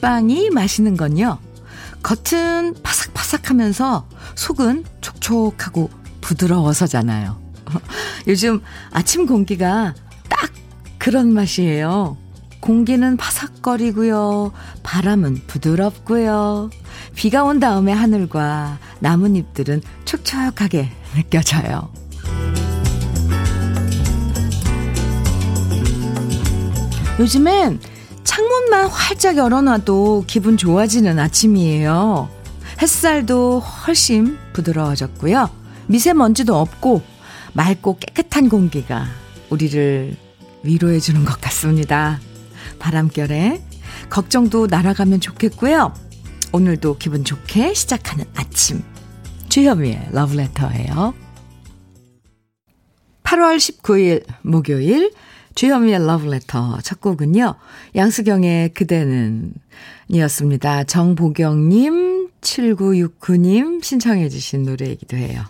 빵이 맛있는 건요. 겉은 바삭바삭하면서 속은 촉촉하고 부드러워서잖아요. 요즘 아침 공기가 딱 그런 맛이에요. 공기는 바삭거리고요. 바람은 부드럽고요. 비가 온 다음에 하늘과 나뭇잎들은 촉촉하게 느껴져요. 요즘엔 창문만 활짝 열어놔도 기분 좋아지는 아침이에요. 햇살도 훨씬 부드러워졌고요. 미세먼지도 없고 맑고 깨끗한 공기가 우리를 위로해주는 것 같습니다. 바람결에 걱정도 날아가면 좋겠고요. 오늘도 기분 좋게 시작하는 아침. 주현미의 러브레터예요. 8월 19일 목요일 주현미의 러브레터 첫 곡은요. 양수경의 그대는 이었습니다. 정보경님, 7969님 신청해 주신 노래이기도 해요.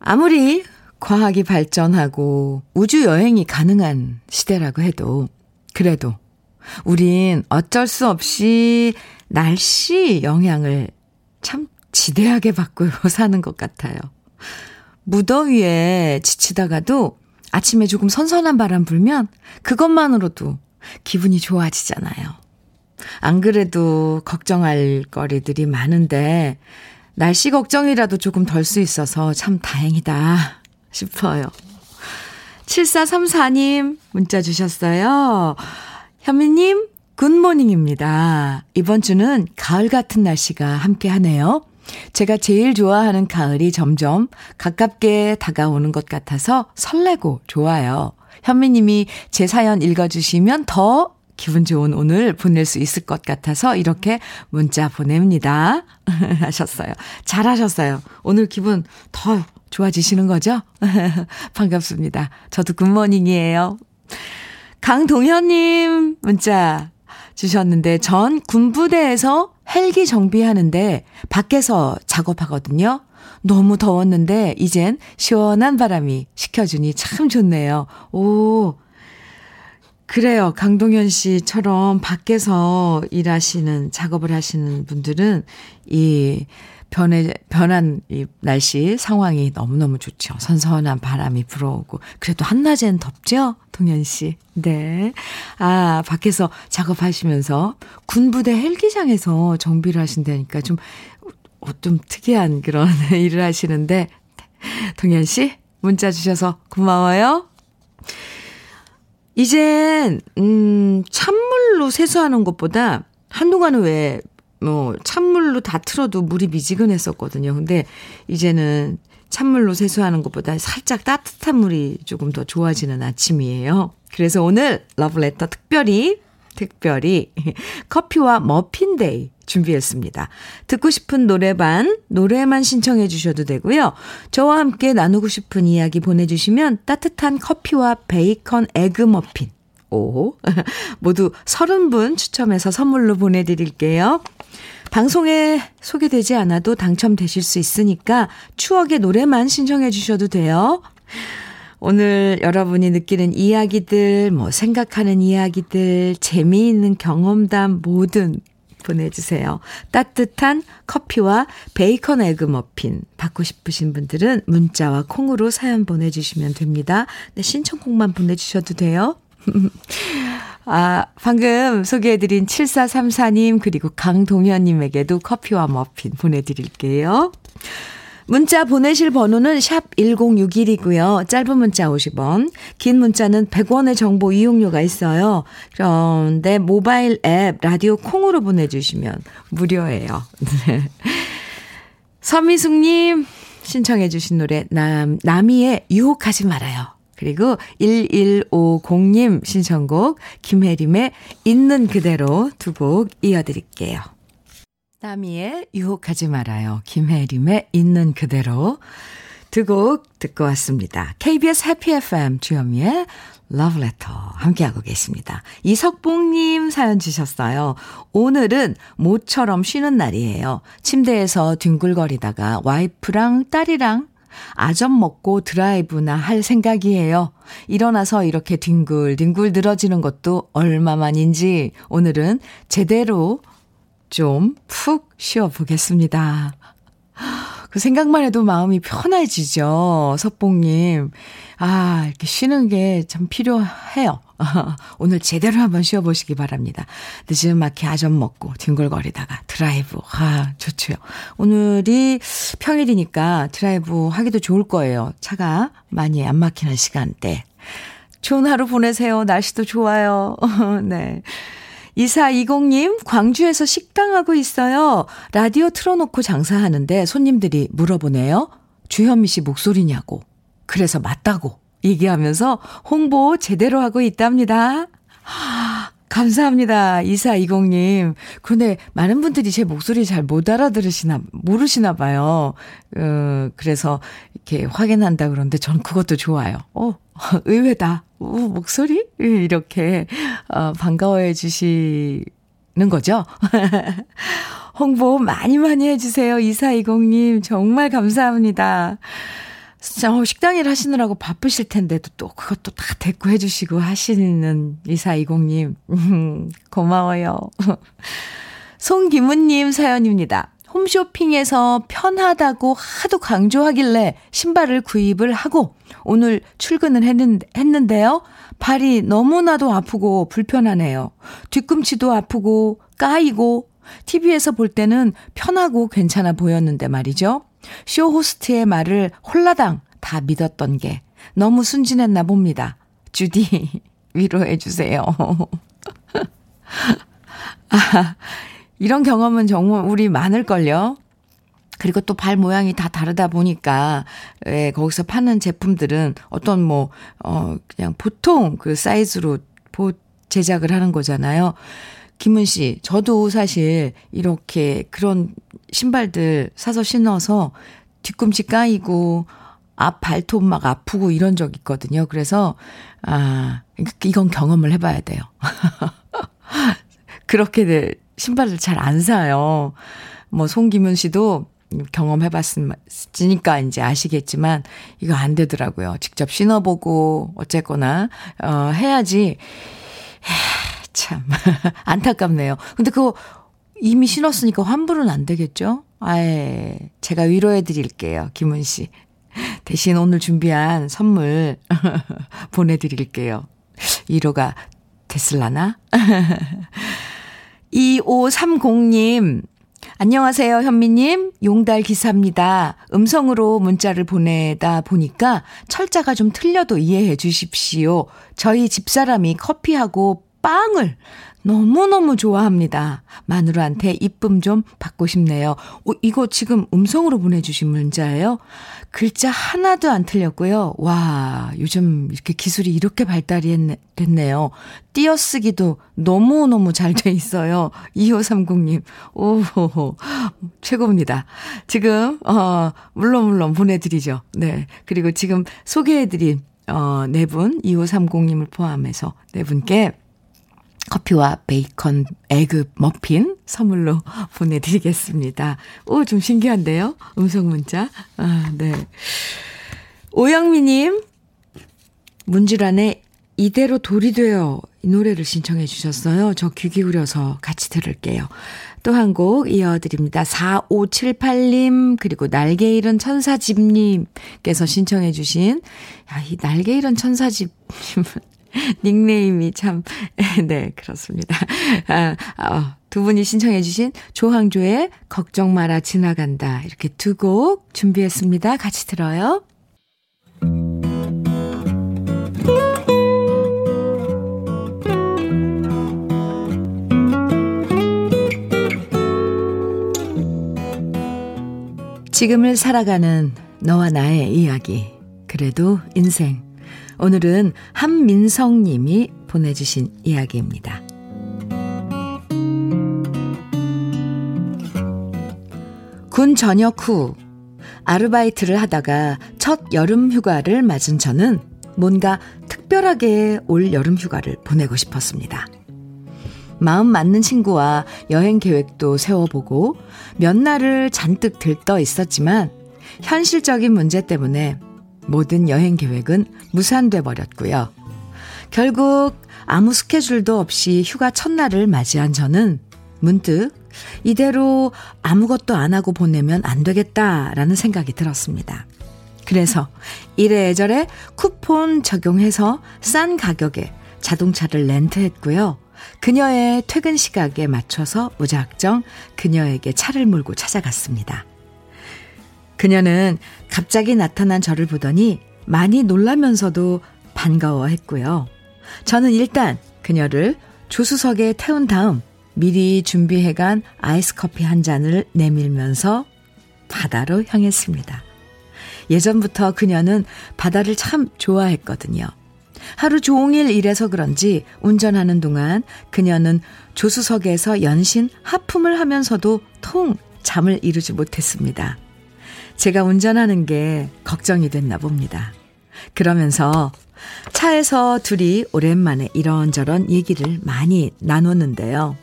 아무리 과학이 발전하고 우주 여행이 가능한 시대라고 해도 그래도 우린 어쩔 수 없이 날씨 영향을 참 지대하게 받고 사는 것 같아요. 무더위에 지치다가도 아침에 조금 선선한 바람 불면 그것만으로도 기분이 좋아지잖아요. 안 그래도 걱정할 거리들이 많은데 날씨 걱정이라도 조금 덜 수 있어서 참 다행이다 싶어요. 7434님 문자 주셨어요. 현미님, good morning입니다. 이번 주는 가을 같은 날씨가 함께 하네요. 제가 제일 좋아하는 가을이 점점 가깝게 다가오는 것 같아서 설레고 좋아요. 현미님이 제 사연 읽어주시면 더 기분 좋은 오늘 보낼 수 있을 것 같아서 이렇게 문자 보냅니다. 하셨어요. 잘하셨어요. 오늘 기분 더 좋아지시는 거죠? 반갑습니다. 저도 good morning이에요. 강동현님 문자 주셨는데 전 군부대에서 헬기 정비하는데 밖에서 작업하거든요. 너무 더웠는데 이젠 시원한 바람이 식혀주니 참 좋네요. 오, 그래요. 강동현 씨처럼 밖에서 일하시는, 작업을 하시는 분들은 이 변해, 변한 이 날씨 상황이 너무너무 좋죠. 선선한 바람이 불어오고. 그래도 한낮엔 덥죠? 동현 씨. 네. 아, 밖에서 작업하시면서 군부대 헬기장에서 정비를 하신다니까 좀, 어, 좀 특이한 그런 일을 하시는데, 동현 씨, 문자 주셔서 고마워요. 이젠, 음, 찬물로 세수하는 것보다 한동안은 왜, 뭐, 찬물로 다 틀어도 물이 미지근했었거든요. 근데 이제는 찬물로 세수하는 것보다 살짝 따뜻한 물이 조금 더 좋아지는 아침이에요. 그래서 오늘 러브레터 특별히 특별히 커피와 머핀 day 준비했습니다. 듣고 싶은 노래반, 노래만 신청해 주셔도 되고요. 저와 함께 나누고 싶은 이야기 보내주시면 따뜻한 커피와 베이컨 egg 머핀. 오, 모두 30분 추첨해서 선물로 보내드릴게요. 방송에 소개되지 않아도 당첨되실 수 있으니까 추억의 노래만 신청해 주셔도 돼요. 오늘 여러분이 느끼는 이야기들, 뭐 생각하는 이야기들, 재미있는 경험담 뭐든 보내주세요. 따뜻한 커피와 베이컨 에그 머핀 받고 싶으신 분들은 문자와 콩으로 사연 보내주시면 됩니다. 네, 신청곡만 보내주셔도 돼요. 아, 방금 소개해드린 7434님, 그리고 강동현님에게도 커피와 머핀 보내드릴게요. 문자 보내실 번호는 샵 1061이고요. 짧은 문자 50원, 긴 문자는 100원의 정보 이용료가 있어요. 그런데 모바일 앱 라디오 콩으로 보내주시면 무료예요. 서미숙님 신청해 주신 노래 남, 나미의 유혹하지 말아요. 그리고 1150님 신청곡 김혜림의 있는 그대로 두 곡 이어드릴게요. 나미의 유혹하지 말아요. 김혜림의 있는 그대로 두 곡 듣고 왔습니다. KBS 해피 FM 주현미의 러브레터 함께하고 계십니다. 이석봉님 사연 주셨어요. 오늘은 모처럼 쉬는 날이에요. 침대에서 뒹굴거리다가 와이프랑 딸이랑 아점 먹고 드라이브나 할 생각이에요. 일어나서 이렇게 뒹굴뒹굴 늘어지는 것도 얼마만인지 오늘은 제대로 좀 푹 쉬어보겠습니다. 그 생각만 해도 마음이 편해지죠. 석봉님. 아, 이렇게 쉬는 게 참 필요해요. 오늘 제대로 한번 쉬어보시기 바랍니다. 느지막이 아점 먹고 뒹굴거리다가 드라이브. 아, 좋죠. 오늘이 평일이니까 드라이브 하기도 좋을 거예요. 차가 많이 안 막히는 시간대. 좋은 하루 보내세요. 날씨도 좋아요. 네. 2420님, 광주에서 식당하고 있어요. 라디오 틀어놓고 장사하는데 손님들이 물어보네요. 주현미 씨 목소리냐고. 그래서 맞다고 얘기하면서 홍보 제대로 하고 있답니다. 감사합니다. 2420님. 그런데 많은 분들이 제 목소리 잘 못 알아들으시나, 모르시나 봐요. 어, 그래서 이렇게 확인한다 그러는데 전 그것도 좋아요. 어, 의외다. 오, 목소리? 이렇게, 어, 반가워해 주시 는 거죠? 홍보 많이 많이 해주세요. 2420님. 정말 감사합니다. 어, 식당 일 하시느라고 바쁘실 텐데도 또 그것도 다 대꾸 해 주시고 하시는 2420님. 음, 고마워요. 송기문님 사연입니다. 홈쇼핑에서 편하다고 하도 강조하길래 신발을 구입을 하고 오늘 출근을 했는데 요. 발이 너무나도 아프고 불편하네요. 뒤꿈치도 아프고 까이고 TV에서 볼 때는 편하고 괜찮아 보였는데 말이죠. 쇼 호스트의 말을 홀라당 다 믿었던 게 너무 순진했나 봅니다. 주디, 위로해 주세요. 아, 이런 경험은 정말 우리 많을걸요? 그리고 또 발 모양이 다 다르다 보니까, 예, 거기서 파는 제품들은 어떤 뭐, 어, 그냥 보통 그 사이즈로 보, 제작을 하는 거잖아요. 김은 씨, 저도 사실 이렇게 그런 신발들 사서 신어서 뒤꿈치 까이고 앞 발톱 막 아프고 이런 적 있거든요. 그래서 아 이건 경험을 해 봐야 돼요. 그렇게 신발을 잘 안 사요. 뭐 송기문 씨도 경험해봤으니까 이제 아시겠지만 이거 안 되더라고요. 직접 신어보고 어쨌거나 어 해야지. 참 안타깝네요. 근데 그거 이미 신었으니까 환불은 안 되겠죠? 아예 제가 위로해 드릴게요. 김은 씨. 대신 오늘 준비한 선물 보내 드릴게요. 위로가 됐을라나? 2530님, 안녕하세요, 현미님. 용달 기사입니다. 음성으로 문자를 보내다 보니까 철자가 좀 틀려도 이해해 주십시오. 저희 집사람이 커피하고 빵을 너무너무 좋아합니다. 마누라한테 이쁨 좀 받고 싶네요. 오, 이거 지금 음성으로 보내주신 문자예요? 글자 하나도 안 틀렸고요. 와, 요즘 이렇게 기술이 이렇게 발달이 됐네요. 띄어쓰기도 너무너무 잘 돼 있어요. 2530님. 오, 최고입니다. 지금, 어, 물론, 물론 보내드리죠. 네. 그리고 지금 소개해드린, 어, 네 분, 2530님을 포함해서 네 분께 커피와 베이컨 에그 머핀 선물로 보내드리겠습니다. 오, 좀 신기한데요? 음성 문자. 아, 네. 오영미님, 문주란의 이대로 돌이 되어 이 노래를 신청해 주셨어요. 저 귀 기울여서 같이 들을게요. 또 한 곡 이어드립니다. 4578님, 그리고 날개 잃은 천사집님께서 신청해 주신, 야, 이 날개 잃은 천사집님은 닉네임이 참, 네, 그렇습니다. 아, 아, 두 분이 신청해주신 조항조의 걱정 마라 지나간다. 이렇게 두 곡 준비했습니다. 같이 들어요. 지금을 살아가는 너와 나의 이야기. 그래도 인생. 오늘은 한민성 님이 보내주신 이야기입니다. 군 전역 후 아르바이트를 하다가 첫 여름 휴가를 맞은 저는 뭔가 특별하게 올 여름 휴가를 보내고 싶었습니다. 마음 맞는 친구와 여행 계획도 세워보고 몇 날을 잔뜩 들떠 있었지만 현실적인 문제 때문에 모든 여행 계획은 무산돼 버렸고요. 결국 아무 스케줄도 없이 휴가 첫날을 맞이한 저는 문득 이대로 아무것도 안 하고 보내면 안 되겠다라는 생각이 들었습니다. 그래서 이래저래 쿠폰 적용해서 싼 가격에 자동차를 렌트했고요. 그녀의 퇴근 시각에 맞춰서 무작정 그녀에게 차를 몰고 찾아갔습니다. 그녀는 갑자기 나타난 저를 보더니 많이 놀라면서도 반가워했고요. 저는 일단 그녀를 조수석에 태운 다음 미리 준비해간 아이스 커피 한 잔을 내밀면서 바다로 향했습니다. 예전부터 그녀는 바다를 참 좋아했거든요. 하루 종일 일해서 그런지 운전하는 동안 그녀는 조수석에서 연신 하품을 하면서도 통 잠을 이루지 못했습니다. 제가 운전하는 게 걱정이 됐나 봅니다. 그러면서 차에서 둘이 오랜만에 이런저런 얘기를 많이 나눴는데요.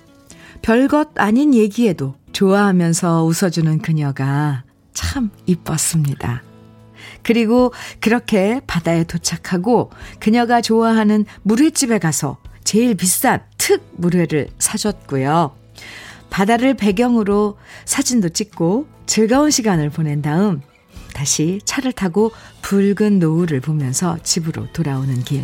별것 아닌 얘기에도 좋아하면서 웃어주는 그녀가 참 이뻤습니다. 그리고 그렇게 바다에 도착하고 그녀가 좋아하는 물회집에 가서 제일 비싼 특 물회를 사줬고요. 바다를 배경으로 사진도 찍고 즐거운 시간을 보낸 다음 다시 차를 타고 붉은 노을을 보면서 집으로 돌아오는 길.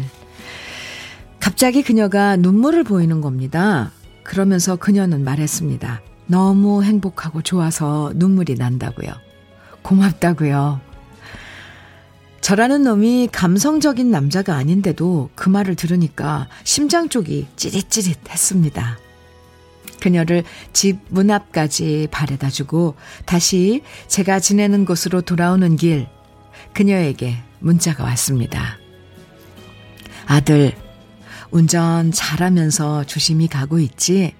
갑자기 그녀가 눈물을 보이는 겁니다. 그러면서 그녀는 말했습니다. 너무 행복하고 좋아서 눈물이 난다고요. 고맙다고요. 저라는 놈이 감성적인 남자가 아닌데도 그 말을 들으니까 심장 쪽이 찌릿찌릿 했습니다. 그녀를 집 문 앞까지 바래다 주고 다시 제가 지내는 곳으로 돌아오는 길, 그녀에게 문자가 왔습니다. 아들, 운전 잘하면서 조심히 가고 있지?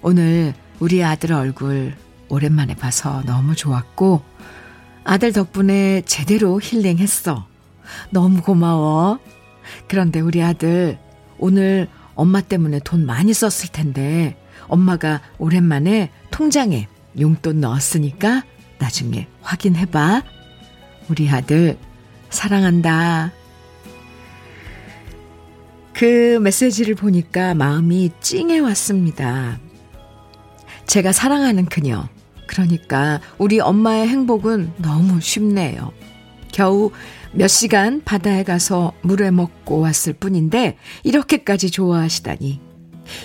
오늘 우리 아들 얼굴 오랜만에 봐서 너무 좋았고, 아들 덕분에 제대로 힐링했어. 너무 고마워. 그런데 우리 아들, 오늘 엄마 때문에 돈 많이 썼을 텐데, 엄마가 오랜만에 통장에 용돈 넣었으니까 나중에 확인해봐. 우리 아들, 사랑한다. 그 메시지를 보니까 마음이 찡해 왔습니다. 제가 사랑하는 그녀. 그러니까 우리 엄마의 행복은 너무 쉽네요. 겨우 몇 시간 바다에 가서 물에 먹고 왔을 뿐인데 이렇게까지 좋아하시다니.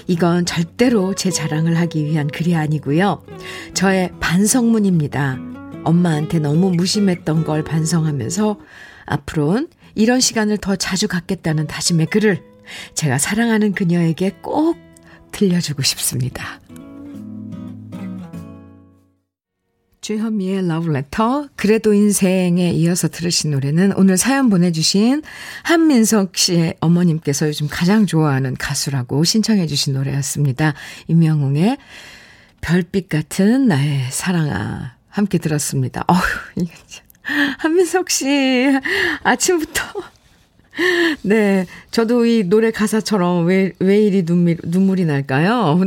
이건 절대로 제 자랑을 하기 위한 글이 아니고요. 저의 반성문입니다. 엄마한테 너무 무심했던 걸 반성하면서 앞으로는 이런 시간을 더 자주 갖겠다는 다짐의 글을 제가 사랑하는 그녀에게 꼭 들려주고 싶습니다. 주현미의 러브레터 그래도 인생에 이어서 들으신 노래는 오늘 사연 보내주신 한민석 씨의 어머님께서 요즘 가장 좋아하는 가수라고 신청해 주신 노래였습니다. 임영웅의 별빛 같은 나의 사랑아 함께 들었습니다. 어휴 이거 참 한민석 씨 아침부터 네 저도 이 노래 가사처럼 왜 왜 이리 눈물 눈물이 날까요?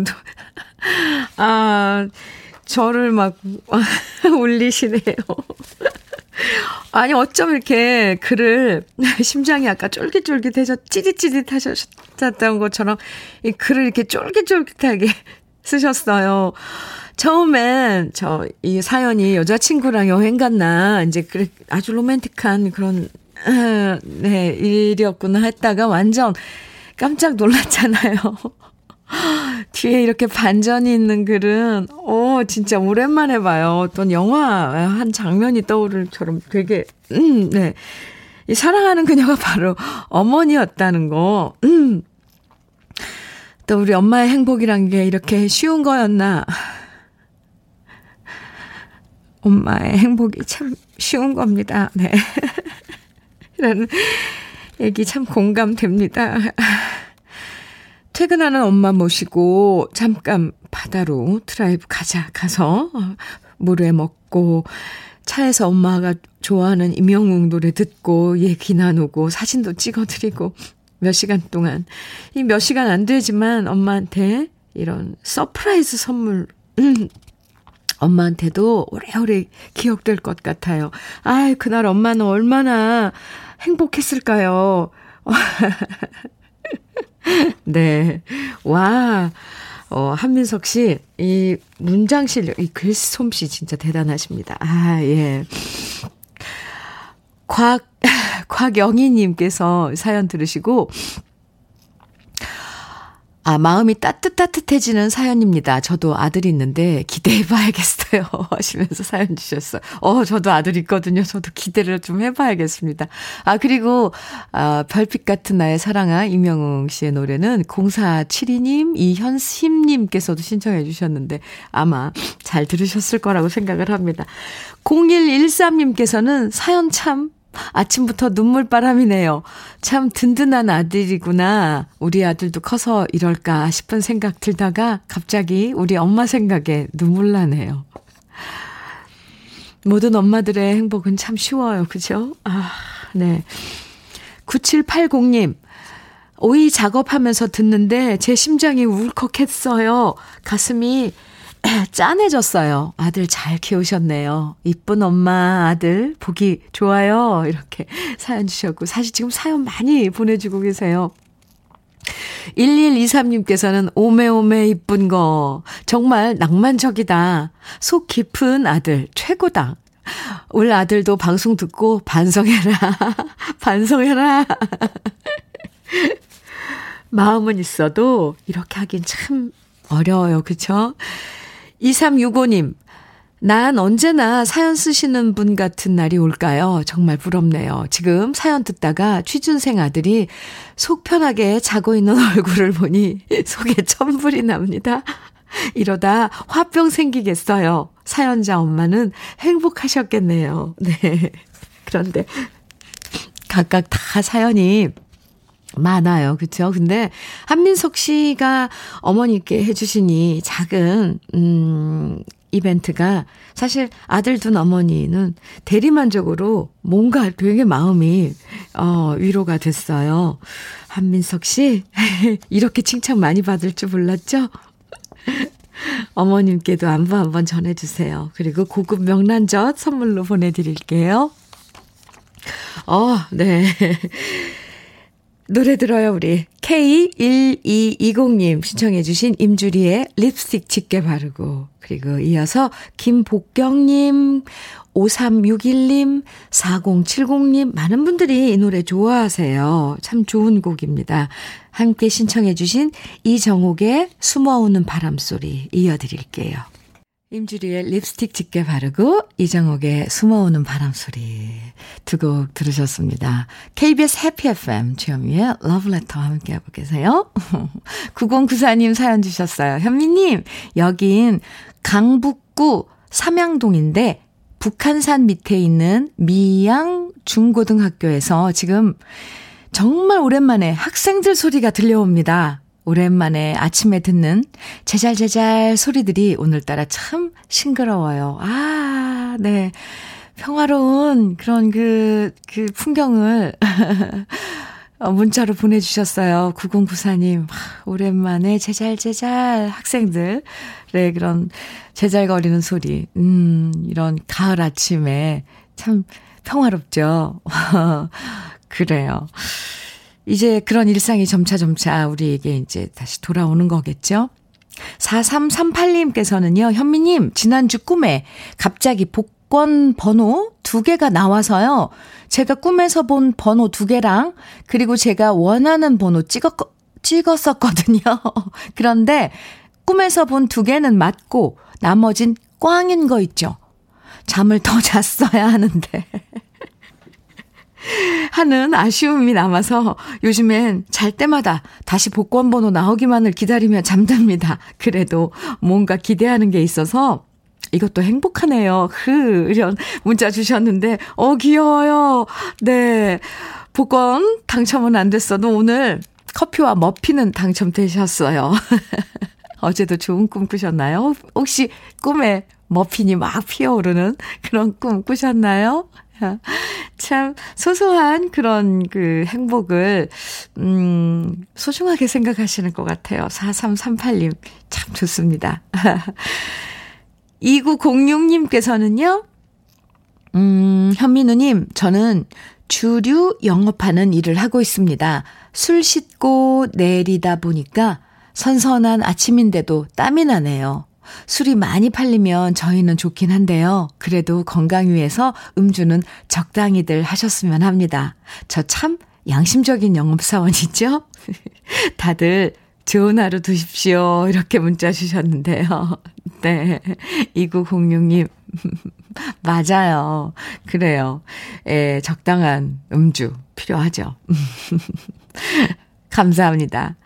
아 저를 막 울리시네요. 아니, 어쩜 이렇게 글을, 심장이 아까 쫄깃쫄깃해서 찌릿찌릿 하셨던 것처럼 이 글을 이렇게 쫄깃쫄깃하게 쓰셨어요. 처음엔 저 이 사연이 여자친구랑 여행 갔나, 이제 아주 로맨틱한 그런, 네, 일이었구나 했다가 완전 깜짝 놀랐잖아요. 뒤에 이렇게 반전이 있는 글은, 어, 진짜 오랜만에 봐요. 어떤 영화 한 장면이 떠오를처럼 되게, 음, 네. 이 사랑하는 그녀가 바로 어머니였다는 거, 음. 또 우리 엄마의 행복이란 게 이렇게 쉬운 거였나. 엄마의 행복이 참 쉬운 겁니다. 네. 라는 얘기 참 공감됩니다. 퇴근하는 엄마 모시고 잠깐 바다로 드라이브 가자 가서 물에 먹고 차에서 엄마가 좋아하는 임영웅 노래 듣고 얘기 나누고 사진도 찍어드리고 몇 시간 동안 이 몇 시간 안 되지만 엄마한테 이런 surprise 선물 음, 엄마한테도 오래오래 기억될 것 같아요. 아이, 그날 엄마는 얼마나 행복했을까요? 네. 와. 어, 한민석 씨, 이 문장 실력, 이 글솜씨 진짜 대단하십니다. 아, 예. 곽, 곽영희님께서 사연 들으시고, 아, 마음이 따뜻따뜻해지는 사연입니다. 저도 아들이 있는데 기대해 봐야겠어요. 하시면서 사연 주셨어요. 어, 저도 아들 있거든요. 저도 기대를 좀 해봐야겠습니다. 아, 그리고, 아, 별빛 같은 나의 사랑아, 이명웅 씨의 노래는 0472님, 이현심님께서도 신청해 주셨는데 아마 잘 들으셨을 거라고 생각을 합니다. 0113님께서는 사연 참 아침부터 눈물바람이네요. 참 든든한 아들이구나. 우리 아들도 커서 이럴까 싶은 생각 들다가 갑자기 우리 엄마 생각에 눈물 나네요. 모든 엄마들의 행복은 참 쉬워요. 그죠? 아, 네. 9780님. 오이 작업하면서 듣는데 제 심장이 울컥했어요. 가슴이 짠해졌어요. 아들 잘 키우셨네요. 이쁜 엄마, 아들, 보기 좋아요. 이렇게 사연 주셨고, 사실 지금 사연 많이 보내주고 계세요. 1123님께서는 오메오메 이쁜 거. 정말 낭만적이다. 속 깊은 아들, 최고다. 올 아들도 방송 듣고 반성해라. 반성해라. 마음은 있어도 이렇게 하긴 참 어려워요. 그쵸? 2365님, 난 언제나 사연 쓰시는 분 같은 날이 올까요? 정말 부럽네요. 지금 사연 듣다가 취준생 아들이 속 편하게 자고 있는 얼굴을 보니 속에 천불이 납니다. 이러다 화병 생기겠어요. 사연자 엄마는 행복하셨겠네요. 네. 그런데 각각 다 사연이 많아요. 그쵸? 근데 한민석 씨가 어머니께 해 주시니 작은, 음, 이벤트가 사실 아들 둔 어머니는 대리만족으로 뭔가 되게 마음이, 어, 위로가 됐어요. 한민석 씨, 이렇게 칭찬 많이 받을 줄 몰랐죠? 어머님께도 안부 한번 전해 주세요. 그리고 고급 명란젓 선물로 보내 드릴게요. 어, 네. 노래 들어요, 우리. K1220님 신청해주신 임주리의 립스틱 짙게 바르고. 그리고 이어서 김복경님, 5361님, 4070님, 많은 분들이 이 노래 좋아하세요. 참 좋은 곡입니다. 함께 신청해주신 이정옥의 숨어오는 바람소리 이어드릴게요. 임주리의 립스틱 짙게 바르고 이정옥의 숨어오는 바람 소리 두 곡 들으셨습니다. KBS 해피 FM 주현미의 러브레터 함께하고 계세요. 9094님 사연 주셨어요. 현미님 여긴 강북구 삼양동인데 북한산 밑에 있는 미양 중고등학교에서 지금 정말 오랜만에 학생들 소리가 들려옵니다. 오랜만에 아침에 듣는 제잘제잘 소리들이 오늘따라 참 싱그러워요. 아, 네. 평화로운 그런 그, 그 풍경을 어, 문자로 보내주셨어요. 9094님. 오랜만에 제잘제잘 학생들의 그런 제잘거리는 소리. 음, 이런 가을 아침에 참 평화롭죠. 그래요. 이제 그런 일상이 점차점차 우리에게 이제 다시 돌아오는 거겠죠? 4338님께서는요, 현미님, 지난주 꿈에 갑자기 복권 번호 두 개가 나와서요, 제가 꿈에서 본 번호 두 개랑, 그리고 제가 원하는 번호 찍었, 찍었었거든요. 그런데 꿈에서 본 두 개는 맞고, 나머진 꽝인 거 있죠. 잠을 더 잤어야 하는데. 하는 아쉬움이 남아서 요즘엔 잘 때마다 다시 복권 번호 나오기만을 기다리며 잠듭니다. 그래도 뭔가 기대하는 게 있어서 이것도 행복하네요. 흐, 이런 문자 주셨는데, 어, 귀여워요. 네. 복권 당첨은 안 됐어도 오늘 커피와 머피는 당첨되셨어요. 어제도 좋은 꿈 꾸셨나요? 혹시 꿈에 머핀이 막 피어오르는 그런 꿈 꾸셨나요? 참 소소한 그런 그 행복을 음 소중하게 생각하시는 것 같아요. 4338님 참 좋습니다. 2906님께서는요, 음, 현민우님, 저는 주류 영업하는 일을 하고 있습니다. 술 씻고 내리다 보니까 선선한 아침인데도 땀이 나네요. 술이 많이 팔리면 저희는 좋긴 한데요. 그래도 건강 위해서 음주는 적당히들 하셨으면 합니다. 저 참 양심적인 영업사원이죠? 다들 좋은 하루 되십시오. 이렇게 문자 주셨는데요. 네. 2906님. 맞아요. 그래요. 예, 적당한 음주 필요하죠. 감사합니다.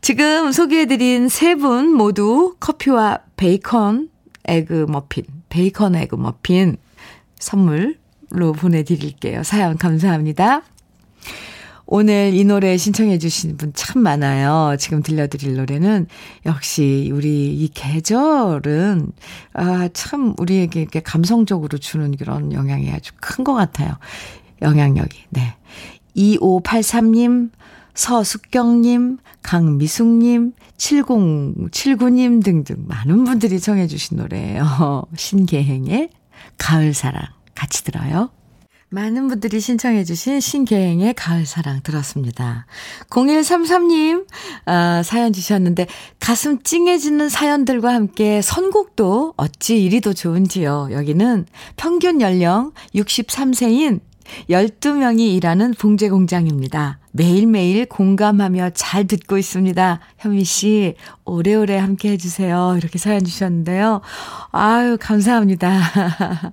지금 소개해드린 세 분 모두 커피와 베이컨 egg 머핀, 베이컨 egg 머핀 선물로 보내드릴게요. 사연 감사합니다. 오늘 이 노래 신청해 주신 분 참 많아요. 지금 들려드릴 노래는 역시 우리 이 계절은 아, 참 우리에게 이렇게 감성적으로 주는 그런 영향이 아주 큰 것 같아요. 영향력이. 네. 2583님, 서숙경님, 강미숙님, 7079님 등등 많은 분들이 청해 주신 노래예요. 신계행의 가을사랑 같이 들어요. 많은 분들이 신청해 주신 신계행의 가을사랑 들었습니다. 0133님 아, 사연 주셨는데 가슴 찡해지는 사연들과 함께 선곡도 어찌 이리도 좋은지요. 여기는 평균 연령 63세인 12명이 일하는 봉제 공장입니다. 매일매일 공감하며 잘 듣고 있습니다. 현미 씨, 오래오래 함께 해주세요. 이렇게 사연 주셨는데요. 아유, 감사합니다.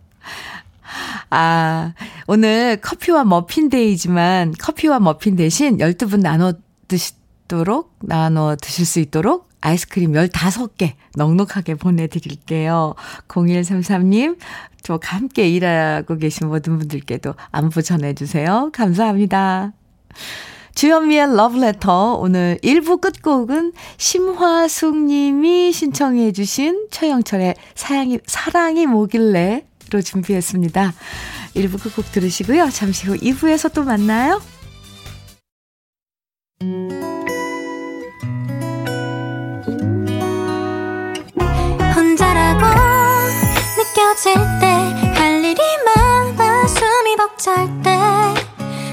아, 오늘 커피와 머핀 데이지만 커피와 머핀 대신 12분 나눠 드시도록, 나눠 드실 수 있도록 아이스크림 15개 넉넉하게 보내드릴게요. 0133님, 저와 함께 일하고 계신 모든 분들께도 안부 전해주세요. 감사합니다. 주현미의 러브레터 오늘 1부 끝곡은 심화숙 님이 신청해 주신 최영철의 사랑이, 사랑이 뭐길래 로 준비했습니다. 1부 끝곡 들으시고요. 잠시 후 2부에서 또 만나요. 혼자라고 느껴질 때 할 일이 많아 숨이 벅찰 때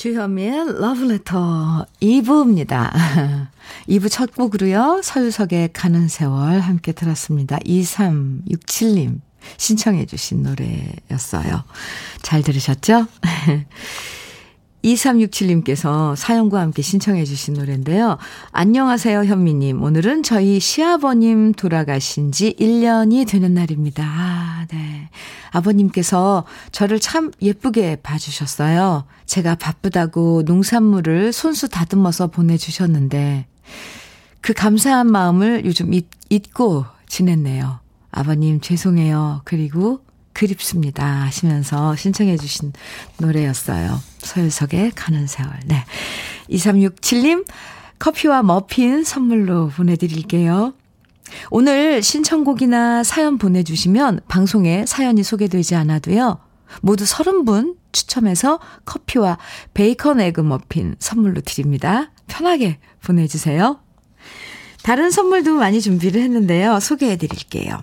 주현미의 러브레터 2부입니다. 2부 첫 곡으로요. 서유석의 가는 세월 함께 들었습니다. 2367님 신청해 주신 노래였어요. 잘 들으셨죠? 2367님께서 사연과 함께 신청해 주신 노래인데요. 안녕하세요, 현미님. 오늘은 저희 시아버님 돌아가신 지 1년이 되는 날입니다. 아, 네. 아버님께서 저를 참 예쁘게 봐주셨어요. 제가 바쁘다고 농산물을 손수 다듬어서 보내주셨는데, 그 감사한 마음을 요즘 잊, 잊고 지냈네요. 아버님 죄송해요. 그리고 그립습니다. 하시면서 신청해 주신 노래였어요. 서유석의 가는 세월. 네. 2367님, 커피와 머핀 선물로 보내드릴게요. 오늘 신청곡이나 사연 보내주시면 방송에 사연이 소개되지 않아도요. 모두 30분 추첨해서 커피와 베이컨 egg 머핀 선물로 드립니다. 편하게 보내주세요. 다른 선물도 많이 준비를 했는데요. 소개해 드릴게요.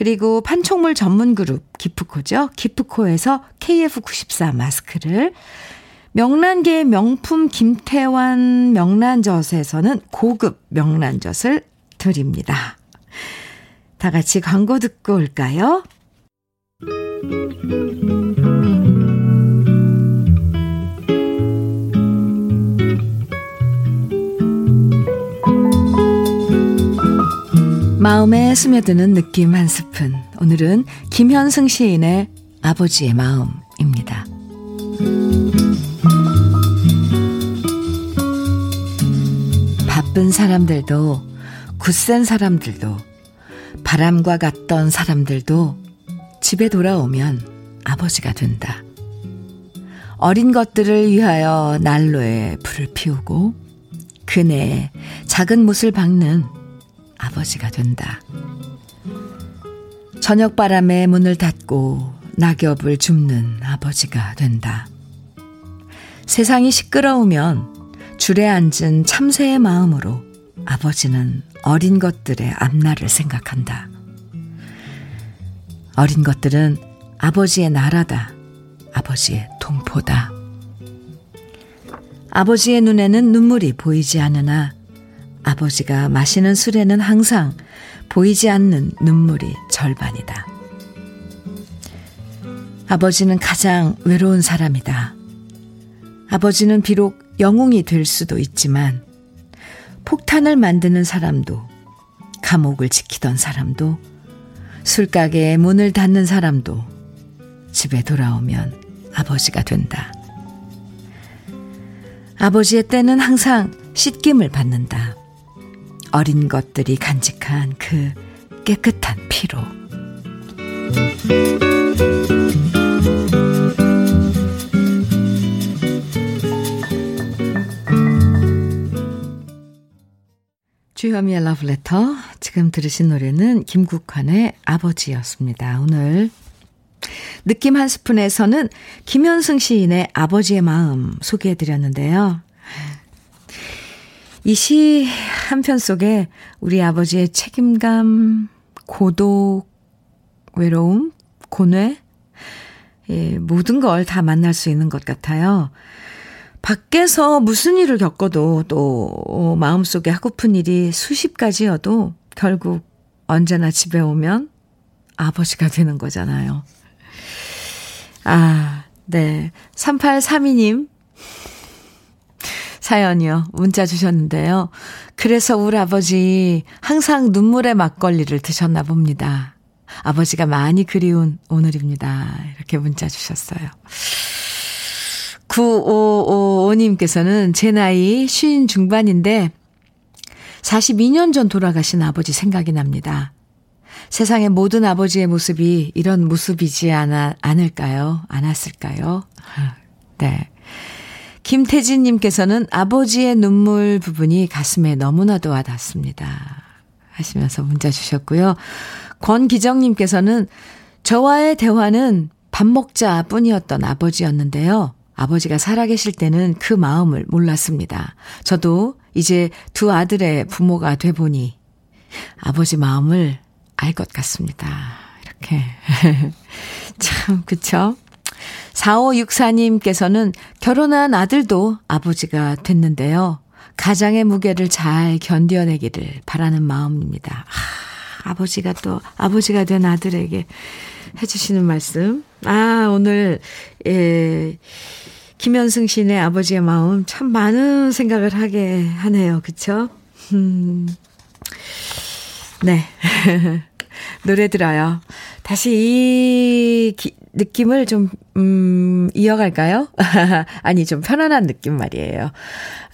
그리고 판촉물 전문 그룹 기프코죠. 기프코에서 KF94 마스크를 명란계의 명품 김태환 명란젓에서는 고급 명란젓을 드립니다. 다 같이 광고 듣고 올까요? 마음에 스며드는 느낌 한 스푼. 오늘은 김현승 시인의 아버지의 마음입니다. 바쁜 사람들도, 굳센 사람들도, 바람과 같던 사람들도 집에 돌아오면 아버지가 된다. 어린 것들을 위하여 난로에 불을 피우고 그네에 작은 못을 박는 아버지가 된다. 저녁 바람에 문을 닫고 낙엽을 줍는 아버지가 된다. 세상이 시끄러우면 줄에 앉은 참새의 마음으로 아버지는 어린 것들의 앞날을 생각한다. 어린 것들은 아버지의 나라다. 아버지의 동포다. 아버지의 눈에는 눈물이 보이지 않으나 아버지가 마시는 술에는 항상 보이지 않는 눈물이 절반이다. 아버지는 가장 외로운 사람이다. 아버지는 비록 영웅이 될 수도 있지만 폭탄을 만드는 사람도 감옥을 지키던 사람도 술가게에 문을 닫는 사람도 집에 돌아오면 아버지가 된다. 아버지의 때는 항상 씻김을 받는다. 어린 것들이 간직한 그 깨끗한 피로. 주현미의 러브레터. 지금 들으신 노래는 김국환의 아버지였습니다. 오늘 느낌 한 스푼에서는 김현승 시인의 아버지의 마음 소개해 드렸는데요. 이 시 한 편 속에 우리 아버지의 책임감, 고독, 외로움, 고뇌, 예, 모든 걸 다 만날 수 있는 것 같아요. 밖에서 무슨 일을 겪어도 또 마음속에 하고픈 일이 수십 가지여도 결국 언제나 집에 오면 아버지가 되는 거잖아요. 아, 네. 3832님 사연이요. 문자 주셨는데요. 그래서 우리 아버지 항상 눈물의 막걸리를 드셨나 봅니다. 아버지가 많이 그리운 오늘입니다. 이렇게 문자 주셨어요. 9555님께서는 제 나이 쉰 중반인데 42년 전 돌아가신 아버지 생각이 납니다. 세상의 모든 아버지의 모습이 이런 모습이지 않아, 않을까요? 않았을까요? 네. 김태진님께서는 아버지의 눈물 부분이 가슴에 너무나도 와닿습니다. 하시면서 문자 주셨고요. 권기정님께서는 저와의 대화는 밥 먹자 뿐이었던 아버지였는데요. 아버지가 살아계실 때는 그 마음을 몰랐습니다. 저도 이제 두 아들의 부모가 돼 보니 아버지 마음을 알 것 같습니다. 이렇게. 참, 그쵸? 4564님께서는 결혼한 아들도 아버지가 됐는데요. 가장의 무게를 잘 견뎌내기를 바라는 마음입니다. 아, 아버지가 또 아버지가 된 아들에게 해주시는 말씀. 아, 오늘, 예, 김현승 씨네 아버지의 마음 참 많은 생각을 하게 하네요. 그쵸? 음, 네. 노래 들어요. 다시 이 기, 느낌을 좀, 음, 이어갈까요? 아니, 좀 편안한 느낌 말이에요.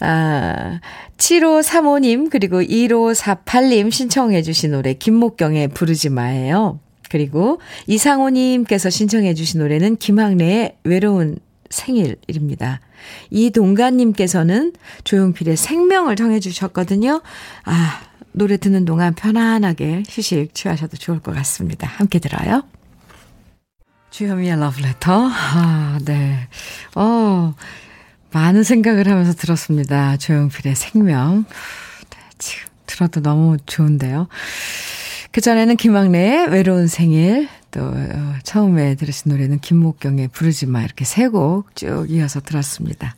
아, 7535님, 그리고 1548님 신청해주신 노래, 김목경의 부르지 마예요. 그리고 이상호님께서 신청해주신 노래는 김학래의 외로운 생일입니다. 이동관님께서는 조용필의 생명을 정해주셨거든요. 아, 노래 듣는 동안 편안하게 휴식 취하셔도 좋을 것 같습니다. 함께 들어요. 주현미의 러브레터. 아, 네. 어, 많은 생각을 하면서 들었습니다. 조용필의 생명. 네, 지금 들어도 너무 좋은데요. 그전에는 김학래의 외로운 생일, 또 어, 처음에 들으신 노래는 김목경의 부르지 마 이렇게 세 곡 쭉 이어서 들었습니다.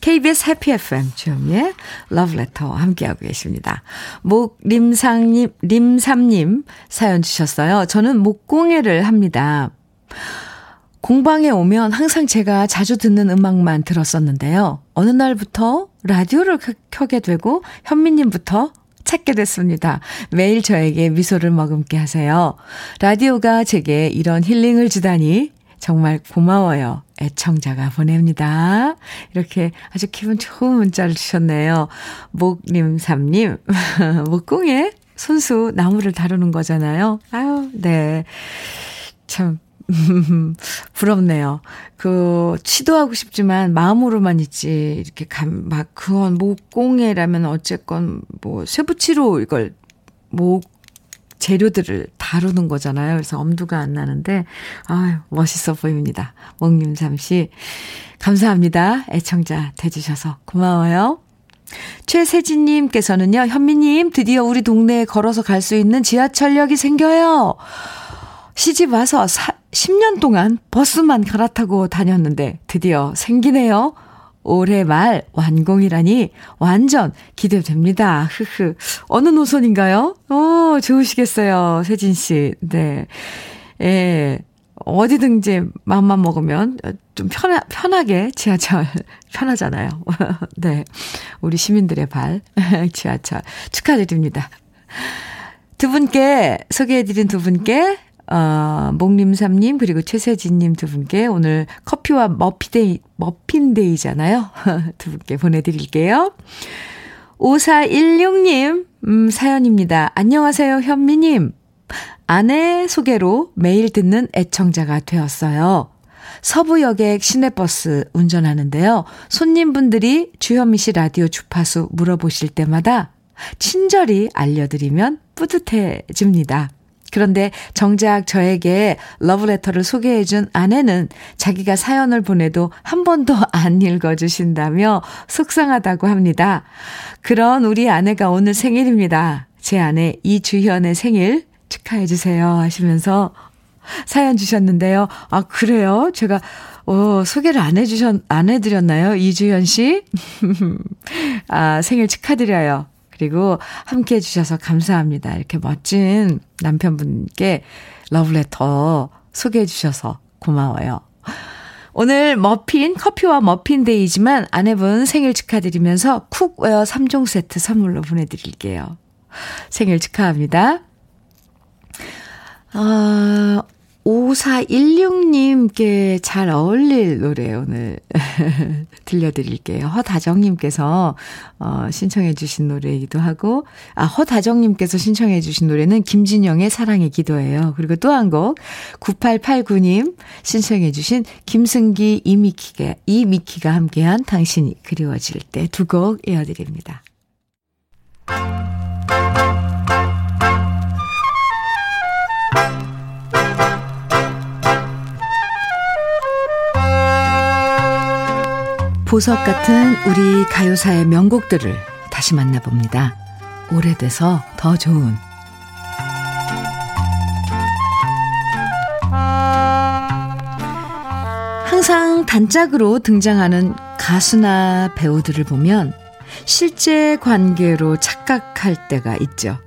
KBS 해피 FM 주현미의 러브레터 함께하고 계십니다. 목림상님, 림삼님 사연 주셨어요. 저는 목공예를 합니다. 공방에 오면 항상 제가 자주 듣는 음악만 들었었는데요. 어느 날부터 라디오를 켜게 되고 현미님부터 찾게 됐습니다. 매일 저에게 미소를 머금게 하세요. 라디오가 제게 이런 힐링을 주다니 정말 고마워요. 애청자가 보냅니다. 이렇게 아주 기분 좋은 문자를 주셨네요. 목님 삼님, 목공에 손수 나무를 다루는 거잖아요. 아유, 네. 참, 부럽네요. 그, 시도하고 싶지만 마음으로만 있지, 이렇게 감, 막, 그건 목공예라면 어쨌건 뭐, 쇠붙이로 이걸 목, 재료들을 다루는 거잖아요. 그래서 엄두가 안 나는데, 아유, 멋있어 보입니다. 몽님삼 씨. 감사합니다. 애청자 돼주셔서 고마워요. 최세진님께서는요, 현미님, 드디어 우리 동네에 걸어서 갈 수 있는 지하철역이 생겨요. 시집 와서 사, 10년 동안 버스만 갈아타고 다녔는데 드디어 생기네요. 올해 말 완공이라니 완전 기대됩니다. 흐흐. 어느 노선인가요? 오, 좋으시겠어요. 세진 씨. 네. 예. 어디든 이제 마음만 먹으면 좀 편하, 편하게 지하철 편하잖아요. 네. 우리 시민들의 발 지하철 축하드립니다. 두 분께 소개해드린 두 분께 어, 목림삼님, 그리고 최세진님 두 분께 오늘 커피와 머피 day, 머핀 day잖아요. 두 분께 보내드릴게요. 5416님, 음, 사연입니다. 안녕하세요, 현미님. 아내 소개로 매일 듣는 애청자가 되었어요. 서부여객 시내버스 운전하는데요. 손님분들이 주현미 씨 라디오 주파수 물어보실 때마다 친절히 알려드리면 뿌듯해집니다. 그런데 정작 저에게 러브레터를 소개해준 아내는 자기가 사연을 보내도 한 번도 안 읽어주신다며 속상하다고 합니다. 그런 우리 아내가 오늘 생일입니다. 제 아내 이주현의 생일 축하해주세요 하시면서 사연 주셨는데요. 아, 그래요? 제가, 어, 소개를 안 해주셨, 안 해드렸나요? 이주현 씨? 아, 생일 축하드려요. 그리고 함께 해주셔서 감사합니다. 이렇게 멋진 남편분께 러브레터 소개해 주셔서 고마워요. 오늘 머핀, 커피와 머핀 day지만 아내분 생일 축하드리면서 cookware 3종 세트 선물로 보내드릴게요. 생일 축하합니다. 아, 5416님께 잘 어울릴 노래 오늘 들려드릴게요. 허다정님께서 어, 신청해 주신 노래이기도 하고, 아, 허다정님께서 신청해 주신 노래는 김진영의 사랑의 기도예요. 그리고 또 한 곡, 9889님 신청해 주신 김승기, 이미키가, 이미키가 함께한 당신이 그리워질 때 두 곡 이어드립니다. 보석 같은 우리 가요사의 명곡들을 다시 만나봅니다. 오래돼서 더 좋은 항상 단짝으로 등장하는 가수나 배우들을 보면 실제 관계로 착각할 때가 있죠.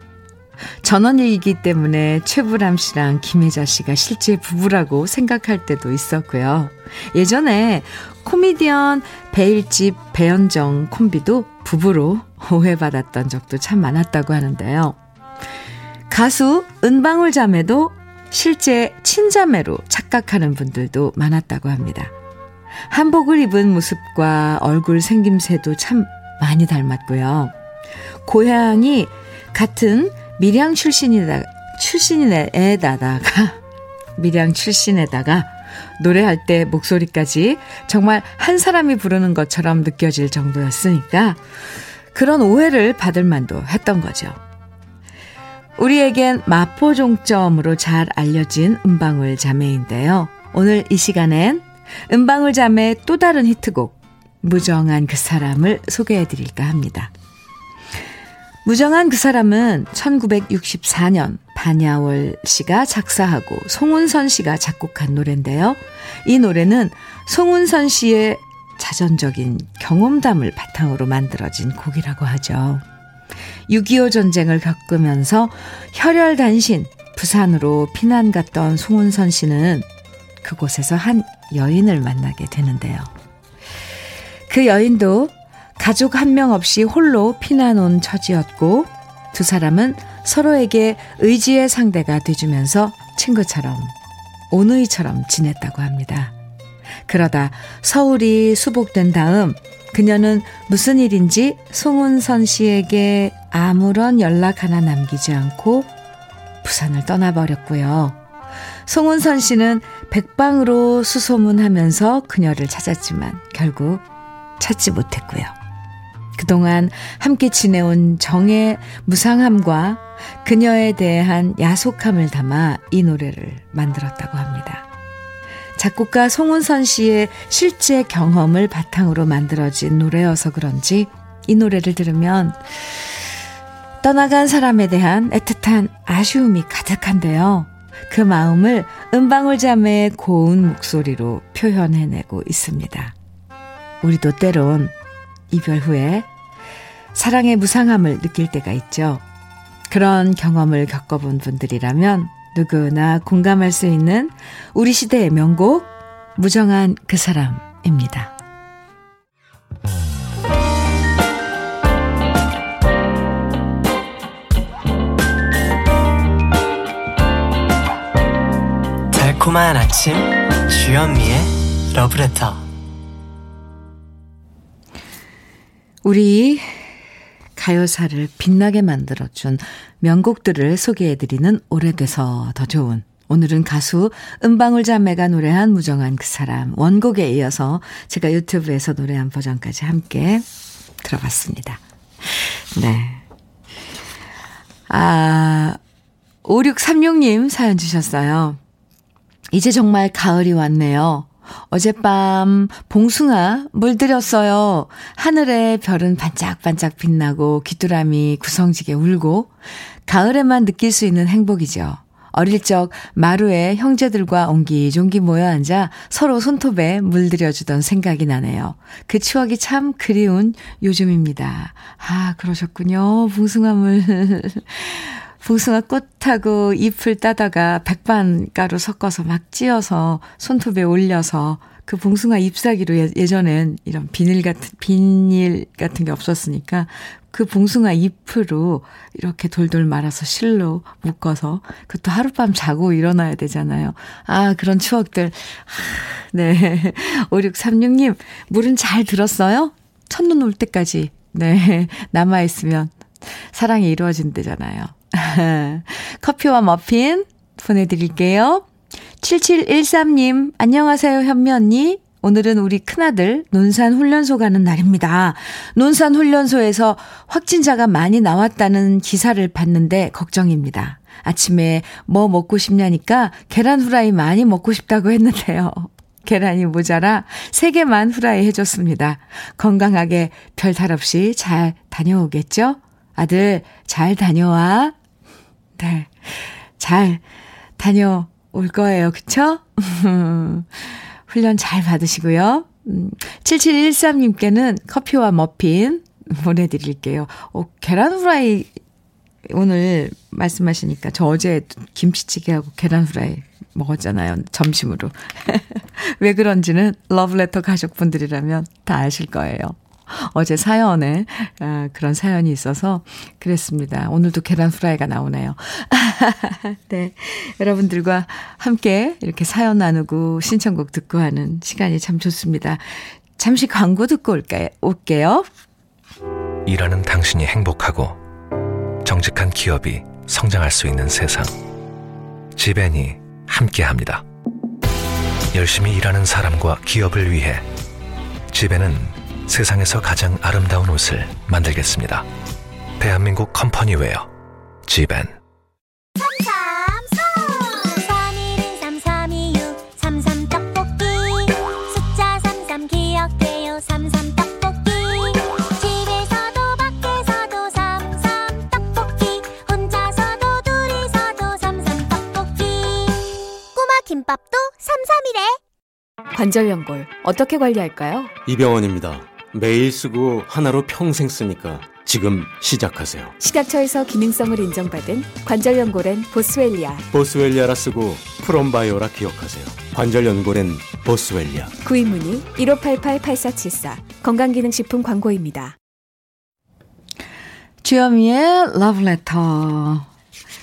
전원일기 때문에 최불암 씨랑 김혜자 씨가 실제 부부라고 생각할 때도 있었고요. 예전에 코미디언 베일집 배현정 콤비도 부부로 오해받았던 적도 참 많았다고 하는데요. 가수 은방울 자매도 실제 친자매로 착각하는 분들도 많았다고 합니다. 한복을 입은 모습과 얼굴 생김새도 참 많이 닮았고요. 고향이 같은 밀양 출신이다, 출신에다가, 밀양 출신에다가 노래할 때 목소리까지 정말 한 사람이 부르는 것처럼 느껴질 정도였으니까 그런 오해를 받을 만도 했던 거죠. 우리에겐 마포종점으로 잘 알려진 은방울 자매인데요. 오늘 이 시간엔 은방울 자매의 또 다른 히트곡, 무정한 그 사람을 소개해 드릴까 합니다. 무정한 그 사람은 1964년 반야월 씨가 작사하고 송은선 씨가 작곡한 노래인데요. 이 노래는 송은선 씨의 자전적인 경험담을 바탕으로 만들어진 곡이라고 하죠. 6.25 전쟁을 겪으면서 혈혈단신 부산으로 피난 갔던 송은선 씨는 그곳에서 한 여인을 만나게 되는데요. 그 여인도 가족 한 명 없이 홀로 피난 온 처지였고 두 사람은 서로에게 의지의 상대가 돼주면서 친구처럼 오누이처럼 지냈다고 합니다. 그러다 서울이 수복된 다음 그녀는 무슨 일인지 송은선 씨에게 아무런 연락 하나 남기지 않고 부산을 떠나버렸고요. 송은선 씨는 백방으로 수소문하면서 그녀를 찾았지만 결국 찾지 못했고요. 그동안 함께 지내온 정의 무상함과 그녀에 대한 야속함을 담아 이 노래를 만들었다고 합니다. 작곡가 송은선 씨의 실제 경험을 바탕으로 만들어진 노래여서 그런지 이 노래를 들으면 떠나간 사람에 대한 애틋한 아쉬움이 가득한데요. 그 마음을 은방울 자매의 고운 목소리로 표현해내고 있습니다. 우리도 때론 이별 후에 사랑의 무상함을 느낄 때가 있죠. 그런 경험을 겪어본 분들이라면 누구나 공감할 수 있는 우리 시대의 명곡, 무정한 그 사람입니다. 달콤한 아침, 주현미의 러브레터. 우리 가요사를 빛나게 만들어준 명곡들을 소개해드리는 오래돼서 더 좋은 오늘은 가수 은방울 자매가 노래한 무정한 그 사람 원곡에 이어서 제가 유튜브에서 노래한 버전까지 함께 들어봤습니다. 네. 아, 5636님 사연 주셨어요. 이제 정말 가을이 왔네요. 어젯밤 봉숭아 물들였어요. 하늘에 별은 반짝반짝 빛나고 귀뚜라미 구성지게 울고 가을에만 느낄 수 있는 행복이죠. 어릴 적 마루에 형제들과 옹기종기 모여 앉아 서로 손톱에 물들여주던 생각이 나네요. 그 추억이 참 그리운 요즘입니다. 아, 그러셨군요. 봉숭아물. 봉숭아 꽃하고 잎을 따다가 백반가루 섞어서 막 찧어서 손톱에 올려서 그 봉숭아 잎사귀로 예, 예전엔 이런 비닐 같은, 비닐 같은 게 없었으니까 그 봉숭아 잎으로 이렇게 돌돌 말아서 실로 묶어서 그것도 하룻밤 자고 일어나야 되잖아요. 아, 그런 추억들. 네. 5636님, 물은 잘 들었어요? 첫눈 올 때까지. 네. 남아 있으면 사랑이 이루어진대잖아요. 커피와 머핀 보내드릴게요. 7713님, 안녕하세요, 현미 언니. 오늘은 우리 큰아들 논산 훈련소 가는 날입니다. 논산 훈련소에서 확진자가 많이 나왔다는 기사를 봤는데 걱정입니다. 아침에 뭐 먹고 싶냐니까 계란 후라이 많이 먹고 싶다고 했는데요. 계란이 모자라 3개만 후라이 해줬습니다. 건강하게 별탈 없이 잘 다녀오겠죠? 아들, 잘 다녀와. 네. 잘 다녀올 거예요. 그쵸? 훈련 잘 받으시고요. 7713님께는 음, 커피와 머핀 보내드릴게요. 어, 계란 후라이 오늘 말씀하시니까 저 어제 김치찌개하고 계란 후라이 먹었잖아요. 점심으로. 왜 그런지는 러브레터 가족분들이라면 다 아실 거예요. 어제 사연에 아, 그런 사연이 있어서 그랬습니다. 오늘도 계란 후라이가 나오네요. 네. 여러분들과 함께 이렇게 사연 나누고 신청곡 듣고 하는 시간이 참 좋습니다. 잠시 광고 듣고 올까요? 올게요. 일하는 당신이 행복하고 정직한 기업이 성장할 수 있는 세상. 지벤이 함께합니다. 열심히 일하는 사람과 기업을 위해 지벤은 세상에서 가장 아름다운 옷을 만들겠습니다. 대한민국 컴퍼니웨어 지벤 김밥도 삼삼이래. 관절 연골 어떻게 관리할까요? 이병헌입니다. 매일 쓰고 하나로 평생 쓰니까 지금 시작하세요. 식약처에서 기능성을 인정받은 관절 연골엔 보스웰리아. 보스웰리아라 쓰고 프롬바이오라 기억하세요. 관절 연골엔 보스웰리아. 구입 문의 1588-8474 건강기능식품 광고입니다. 주여미의 러브레터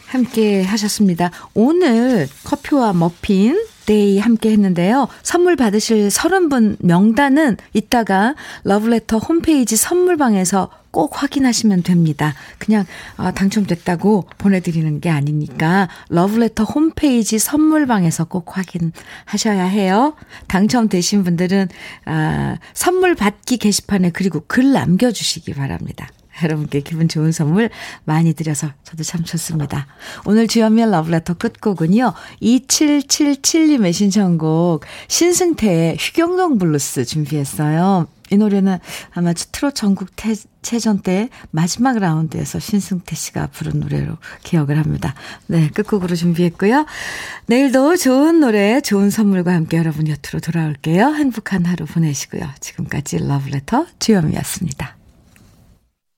함께 하셨습니다. 오늘 커피와 머핀 day 함께 했는데요. 선물 받으실 30분 명단은 이따가 러브레터 홈페이지 선물방에서 꼭 확인하시면 됩니다. 그냥 아, 당첨됐다고 보내드리는 게 아니니까 러브레터 홈페이지 선물방에서 꼭 확인하셔야 해요. 당첨되신 분들은 아, 선물 받기 게시판에 그리고 글 남겨주시기 바랍니다. 여러분께 기분 좋은 선물 많이 드려서 저도 참 좋습니다. 오늘 주현미의 러브레터 끝곡은요. 2777님의 신청곡 신승태의 휘경동 블루스 준비했어요. 이 노래는 아마 트롯 전국 체전 때 마지막 라운드에서 신승태 씨가 부른 노래로 기억을 합니다. 네, 끝곡으로 준비했고요. 내일도 좋은 노래, 좋은 선물과 함께 여러분 곁으로 돌아올게요. 행복한 하루 보내시고요. 지금까지 러브레터 주현미였습니다.